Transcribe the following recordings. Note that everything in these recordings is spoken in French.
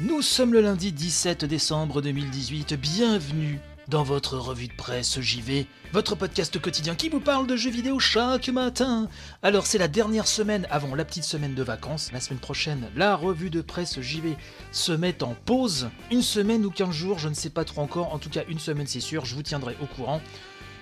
Nous sommes le lundi 17 décembre 2018, bienvenue dans votre revue de presse JV, votre podcast quotidien qui vous parle de jeux vidéo chaque matin. Alors c'est la dernière semaine avant la petite semaine de vacances, la semaine prochaine la revue de presse JV se met en pause, une semaine ou 15 jours, je ne sais pas trop encore, en tout cas une semaine c'est sûr, je vous tiendrai au courant.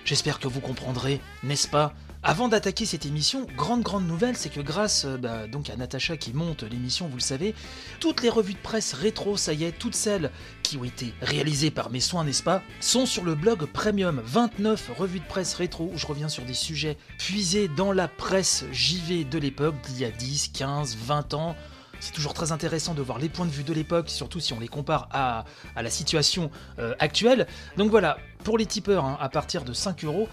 J'espère que vous comprendrez, n'est-ce pas? Avant d'attaquer cette émission, grande grande nouvelle, c'est que grâce euh, bah, donc à Natacha qui monte l'émission, vous le savez, toutes les revues de presse rétro, ça y est, toutes celles qui ont été réalisées par mes soins, n'est-ce pas, sont sur le blog Premium. 29 revues de presse rétro où je reviens sur des sujets puisés dans la presse JV de l'époque, d'il y a 10, 15, 20 ans. C'est toujours très intéressant de voir les points de vue de l'époque, surtout si on les compare à, la situation euh, actuelle. Donc voilà, pour les tipeurs, hein, à partir de 5 euros,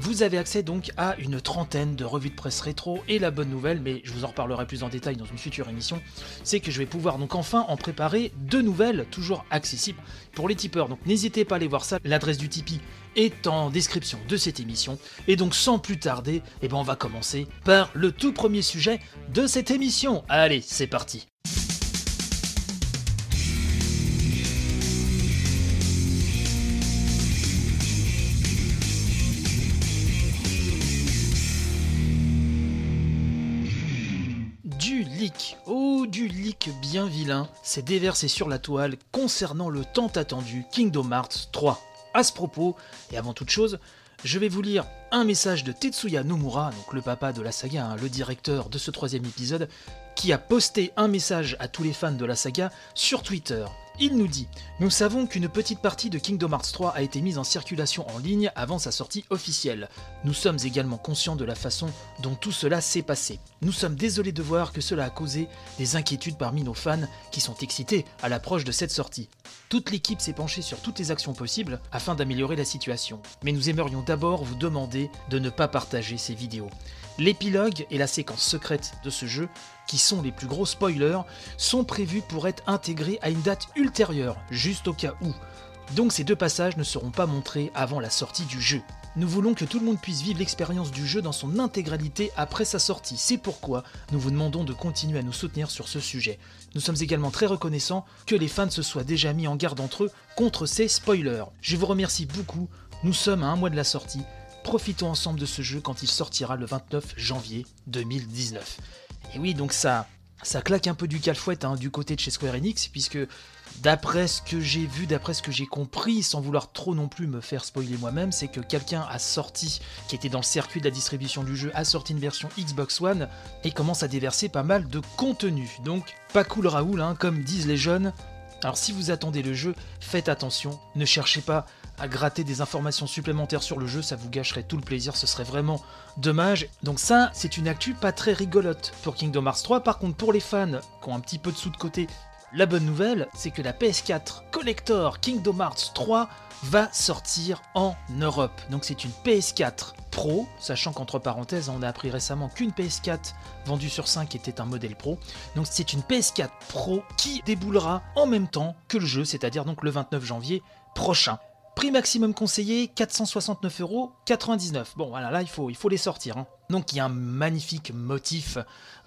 vous avez accès donc à une trentaine de revues de presse rétro. Et la bonne nouvelle, mais je vous en reparlerai plus en détail dans une future émission, c'est que je vais pouvoir donc enfin en préparer deux nouvelles, toujours accessibles pour les tipeurs. Donc n'hésitez pas à aller voir ça. L'adresse du Tipeee est en description de cette émission. Et donc sans plus tarder, eh ben on va commencer par le tout premier sujet de cette émission. Allez, c'est parti. Oh du leak bien vilain, s'est déversé sur la toile concernant le tant attendu Kingdom Hearts 3. À ce propos, et avant toute chose, je vais vous lire un message de Tetsuya Nomura, donc le papa de la saga, hein, le directeur de ce troisième épisode, qui a posté un message à tous les fans de la saga sur Twitter. Il nous dit Nous savons qu'une petite partie de Kingdom Hearts 3 a été mise en circulation en ligne avant sa sortie officielle. Nous sommes également conscients de la façon dont tout cela s'est passé. Nous sommes désolés de voir que cela a causé des inquiétudes parmi nos fans qui sont excités à l'approche de cette sortie. Toute l'équipe s'est penchée sur toutes les actions possibles afin d'améliorer la situation. Mais nous aimerions d'abord vous demander de ne pas partager ces vidéos. L'épilogue et la séquence secrète de ce jeu, qui sont les plus gros spoilers, sont prévus pour être intégrés à une date ultérieure, juste au cas où. Donc ces deux passages ne seront pas montrés avant la sortie du jeu. Nous voulons que tout le monde puisse vivre l'expérience du jeu dans son intégralité après sa sortie. C'est pourquoi nous vous demandons de continuer à nous soutenir sur ce sujet. Nous sommes également très reconnaissants que les fans se soient déjà mis en garde entre eux contre ces spoilers. Je vous remercie beaucoup. Nous sommes à un mois de la sortie. Profitons ensemble de ce jeu quand il sortira le 29 janvier 2019. Et oui, donc ça, ça claque un peu du calfouette hein, du côté de chez Square Enix, puisque d'après ce que j'ai vu, d'après ce que j'ai compris, sans vouloir trop non plus me faire spoiler moi-même, c'est que quelqu'un a sorti, qui était dans le circuit de la distribution du jeu, a sorti une version Xbox One et commence à déverser pas mal de contenu. Donc, pas cool Raoul, hein, comme disent les jeunes. Alors si vous attendez le jeu, faites attention, ne cherchez pas à gratter des informations supplémentaires sur le jeu, ça vous gâcherait tout le plaisir, ce serait vraiment dommage. Donc ça, c'est une actu pas très rigolote pour Kingdom Hearts 3. Par contre, pour les fans qui ont un petit peu de sous de côté, la bonne nouvelle, c'est que la PS4 Collector Kingdom Hearts 3 va sortir en Europe. Donc c'est une PS4 Pro, sachant qu'entre parenthèses, on a appris récemment qu'une PS4 vendue sur 5 était un modèle Pro. Donc c'est une PS4 Pro qui déboulera en même temps que le jeu, c'est-à-dire donc le 29 janvier prochain. Prix maximum conseillé 469,99€. Bon voilà, là il faut, il faut les sortir. hein. Donc il y a un magnifique motif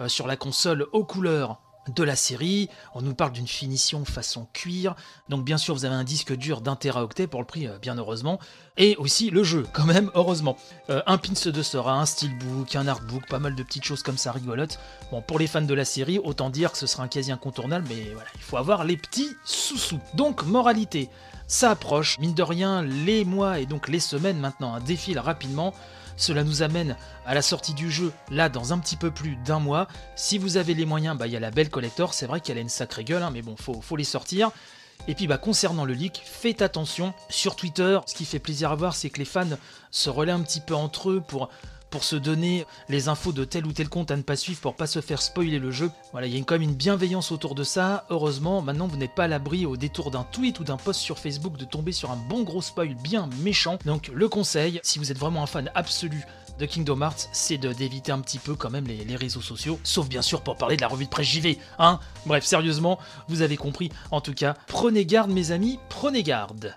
euh, sur la console aux couleurs de la série. On nous parle d'une finition façon cuir. Donc bien sûr, vous avez un disque dur d'un teraoctet pour le prix, euh, bien heureusement. Et aussi le jeu, quand même, heureusement. Euh, un pins de Sora, un steelbook, un artbook, pas mal de petites choses comme ça rigolotes. Bon, pour les fans de la série, autant dire que ce sera un quasi incontournable, mais voilà, il faut avoir les petits sous-sous. Donc, moralité, ça approche. Mine de rien, les mois et donc les semaines maintenant hein, défilent rapidement. Cela nous amène à la sortie du jeu, là, dans un petit peu plus d'un mois. Si vous avez les moyens, bah, il y a la belle collector. C'est vrai qu'elle a une sacrée gueule, hein, mais bon, faut, faut les sortir. Et puis bah, concernant le leak, faites attention sur Twitter. Ce qui fait plaisir à voir, c'est que les fans se relaient un petit peu entre eux pour, pour se donner les infos de tel ou tel compte à ne pas suivre pour pas se faire spoiler le jeu. Voilà, il y a quand même une bienveillance autour de ça. Heureusement, maintenant vous n'êtes pas à l'abri au détour d'un tweet ou d'un post sur Facebook de tomber sur un bon gros spoil bien méchant. Donc le conseil, si vous êtes vraiment un fan absolu de Kingdom Hearts, c'est d'éviter un petit peu quand même les, les réseaux sociaux, sauf bien sûr pour parler de la revue de presse JV, hein Bref, sérieusement, vous avez compris. En tout cas, prenez garde mes amis, prenez garde.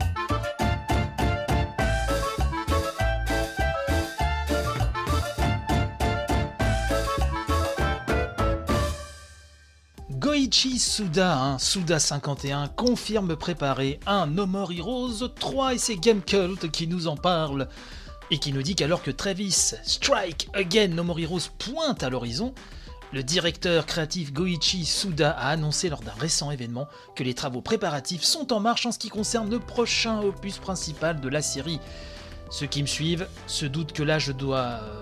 Goichi Suda, hein, Suda 51, confirme préparer un No More Heroes 3 et c'est Gamecult qui nous en parle et qui nous dit qu'alors que Travis Strike Again No More Heroes pointe à l'horizon, le directeur créatif Goichi Suda a annoncé lors d'un récent événement que les travaux préparatifs sont en marche en ce qui concerne le prochain opus principal de la série. Ceux qui me suivent se doutent que là je dois euh,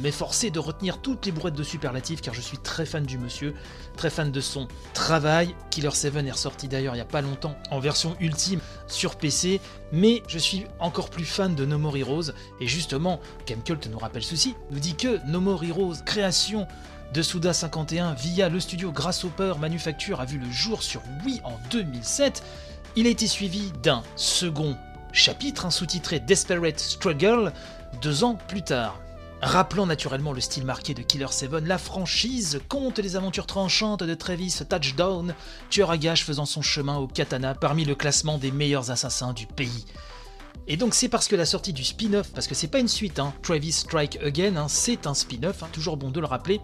m'efforcer de retenir toutes les brouettes de superlatifs car je suis très fan du monsieur, très fan de son travail. Killer 7 est ressorti d'ailleurs il n'y a pas longtemps en version ultime sur PC, mais je suis encore plus fan de No More Heroes et justement, Gamecult nous rappelle ceci, nous dit que No More Heroes, création de Suda 51 via le studio Grasshopper Manufacture a vu le jour sur Wii en 2007. Il a été suivi d'un second chapitre, un sous-titré Desperate Struggle, deux ans plus tard. Rappelant naturellement le style marqué de Killer 7, la franchise compte les aventures tranchantes de Travis Touchdown, tueur à gages faisant son chemin au katana parmi le classement des meilleurs assassins du pays. Et donc c'est parce que la sortie du spin-off, parce que c'est pas une suite, hein, Travis Strike Again, hein, c'est un spin-off, hein, toujours bon de le rappeler,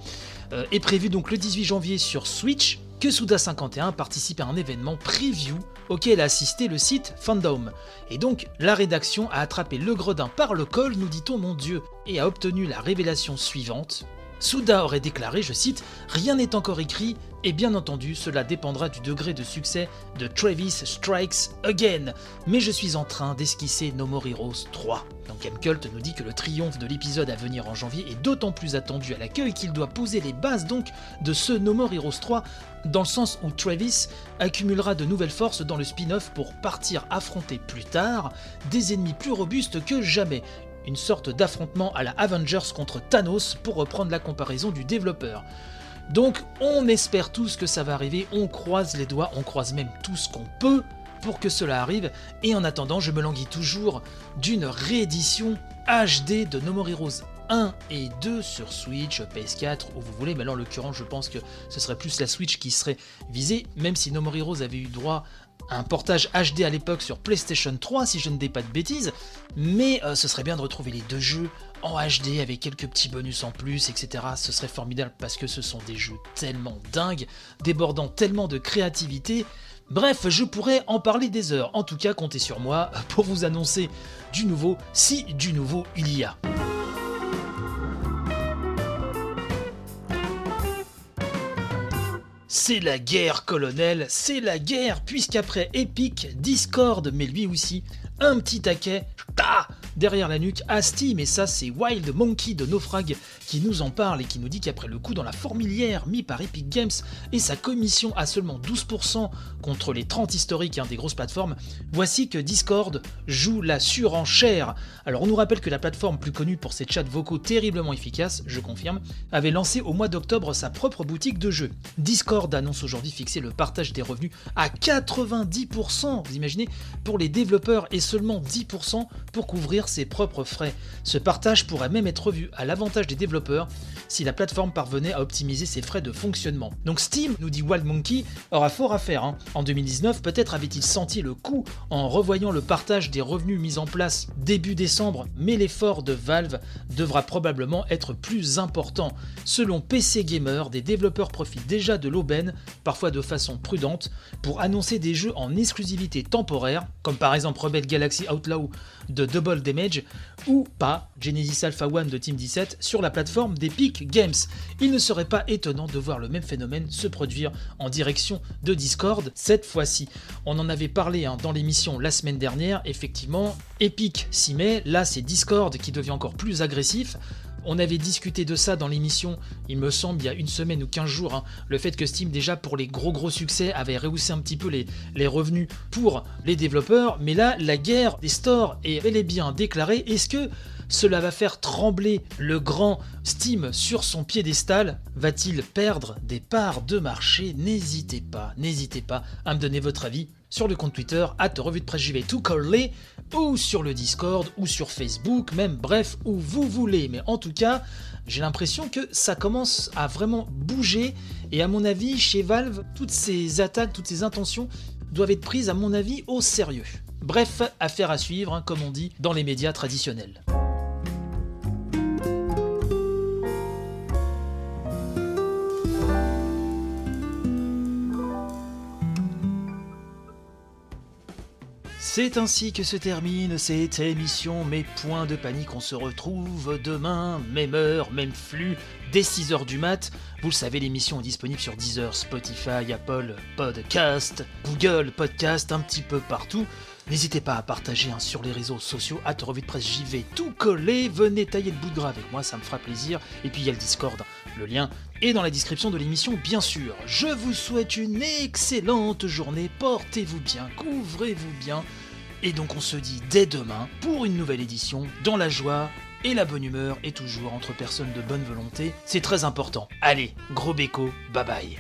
euh, est prévu donc le 18 janvier sur Switch, que Suda51 participe à un événement preview auquel a assisté le site Fandom. Et donc la rédaction a attrapé le gredin par le col, nous dit-on mon dieu, et a obtenu la révélation suivante. Suda aurait déclaré, je cite, Rien n'est encore écrit, et bien entendu, cela dépendra du degré de succès de Travis Strikes Again, mais je suis en train d'esquisser No More Heroes 3. Donc Gamecult nous dit que le triomphe de l'épisode à venir en janvier est d'autant plus attendu à l'accueil qu'il doit poser les bases donc de ce No More Heroes 3, dans le sens où Travis accumulera de nouvelles forces dans le spin-off pour partir affronter plus tard des ennemis plus robustes que jamais, une sorte d'affrontement à la Avengers contre Thanos pour reprendre la comparaison du développeur. Donc on espère tous que ça va arriver, on croise les doigts, on croise même tout ce qu'on peut pour que cela arrive, et en attendant je me languis toujours d'une réédition HD de No More Heroes 1 et 2 sur Switch, PS4, où vous voulez, mais là en l'occurrence je pense que ce serait plus la Switch qui serait visée, même si No More avait eu droit un portage HD à l'époque sur PlayStation 3 si je ne dis pas de bêtises, mais euh, ce serait bien de retrouver les deux jeux en HD avec quelques petits bonus en plus, etc. Ce serait formidable parce que ce sont des jeux tellement dingues, débordant tellement de créativité. Bref, je pourrais en parler des heures. En tout cas, comptez sur moi pour vous annoncer du nouveau, si du nouveau il y a. C'est la guerre, colonel, c'est la guerre, puisqu'après Epic, Discord, mais lui aussi, un petit taquet, ta, derrière la nuque, Steam, et ça c'est Wild Monkey de Naufrag qui nous en parle et qui nous dit qu'après le coup dans la fourmilière mis par Epic Games et sa commission à seulement 12% contre les 30 historiques hein, des grosses plateformes, voici que Discord joue la surenchère. Alors on nous rappelle que la plateforme plus connue pour ses chats vocaux terriblement efficaces, je confirme, avait lancé au mois d'octobre sa propre boutique de jeux. Discord annonce aujourd'hui fixer le partage des revenus à 90%, vous imaginez, pour les développeurs et seulement 10% pour couvrir ses propres frais. Ce partage pourrait même être revu à l'avantage des développeurs si la plateforme parvenait à optimiser ses frais de fonctionnement. Donc Steam, nous dit Wild Monkey, aura fort à faire. hein. En 2019, peut-être avait-il senti le coup en revoyant le partage des revenus mis en place début décembre, mais l'effort de Valve devra probablement être plus important. Selon PC Gamer, des développeurs profitent déjà de l'aubaine, parfois de façon prudente, pour annoncer des jeux en exclusivité temporaire, comme par exemple Rebel Galaxy Outlaw de Double Ou pas Genesis Alpha One de Team 17 sur la plateforme d'Epic Games. Il ne serait pas étonnant de voir le même phénomène se produire en direction de Discord cette fois-ci. On en avait parlé hein, dans l'émission la semaine dernière, effectivement, Epic s'y met, là c'est Discord qui devient encore plus agressif. On avait discuté de ça dans l'émission, il me semble, il y a une semaine ou 15 jours, hein, le fait que Steam, déjà pour les gros gros succès, avait rehaussé un petit peu les, les revenus pour les développeurs, mais là, la guerre des stores est bel et bien déclarée. Est-ce que Cela va faire trembler le grand Steam sur son piédestal? Va-t-il perdre des parts de marché? N'hésitez pas, n'hésitez pas à me donner votre avis sur le compte Twitter, at revue de presse JV tout collé, ou sur le Discord, ou sur Facebook, même bref, où vous voulez. Mais en tout cas, j'ai l'impression que ça commence à vraiment bouger, et à mon avis, chez Valve, toutes ces attaques, toutes ces intentions doivent être prises, à mon avis, au sérieux. Bref, affaire à suivre, hein, comme on dit dans les médias traditionnels. C'est ainsi que se termine cette émission Mes points de panique. On se retrouve demain, même heure, même flux, dès 6h du mat. Vous le savez, l'émission est disponible sur Deezer, Spotify, Apple Podcast, Google Podcast, un petit peu partout. N'hésitez pas à partager hein, sur les réseaux sociaux, à revue de presse JV, tout collé, venez tailler le bout de gras avec moi, ça me fera plaisir. Et puis il y a le Discord, le lien est dans la description de l'émission bien sûr. Je vous souhaite une excellente journée, portez-vous bien, couvrez-vous bien. Et donc on se dit dès demain pour une nouvelle édition dans la joie et la bonne humeur et toujours entre personnes de bonne volonté. C'est très important. Allez, gros béco, bye bye.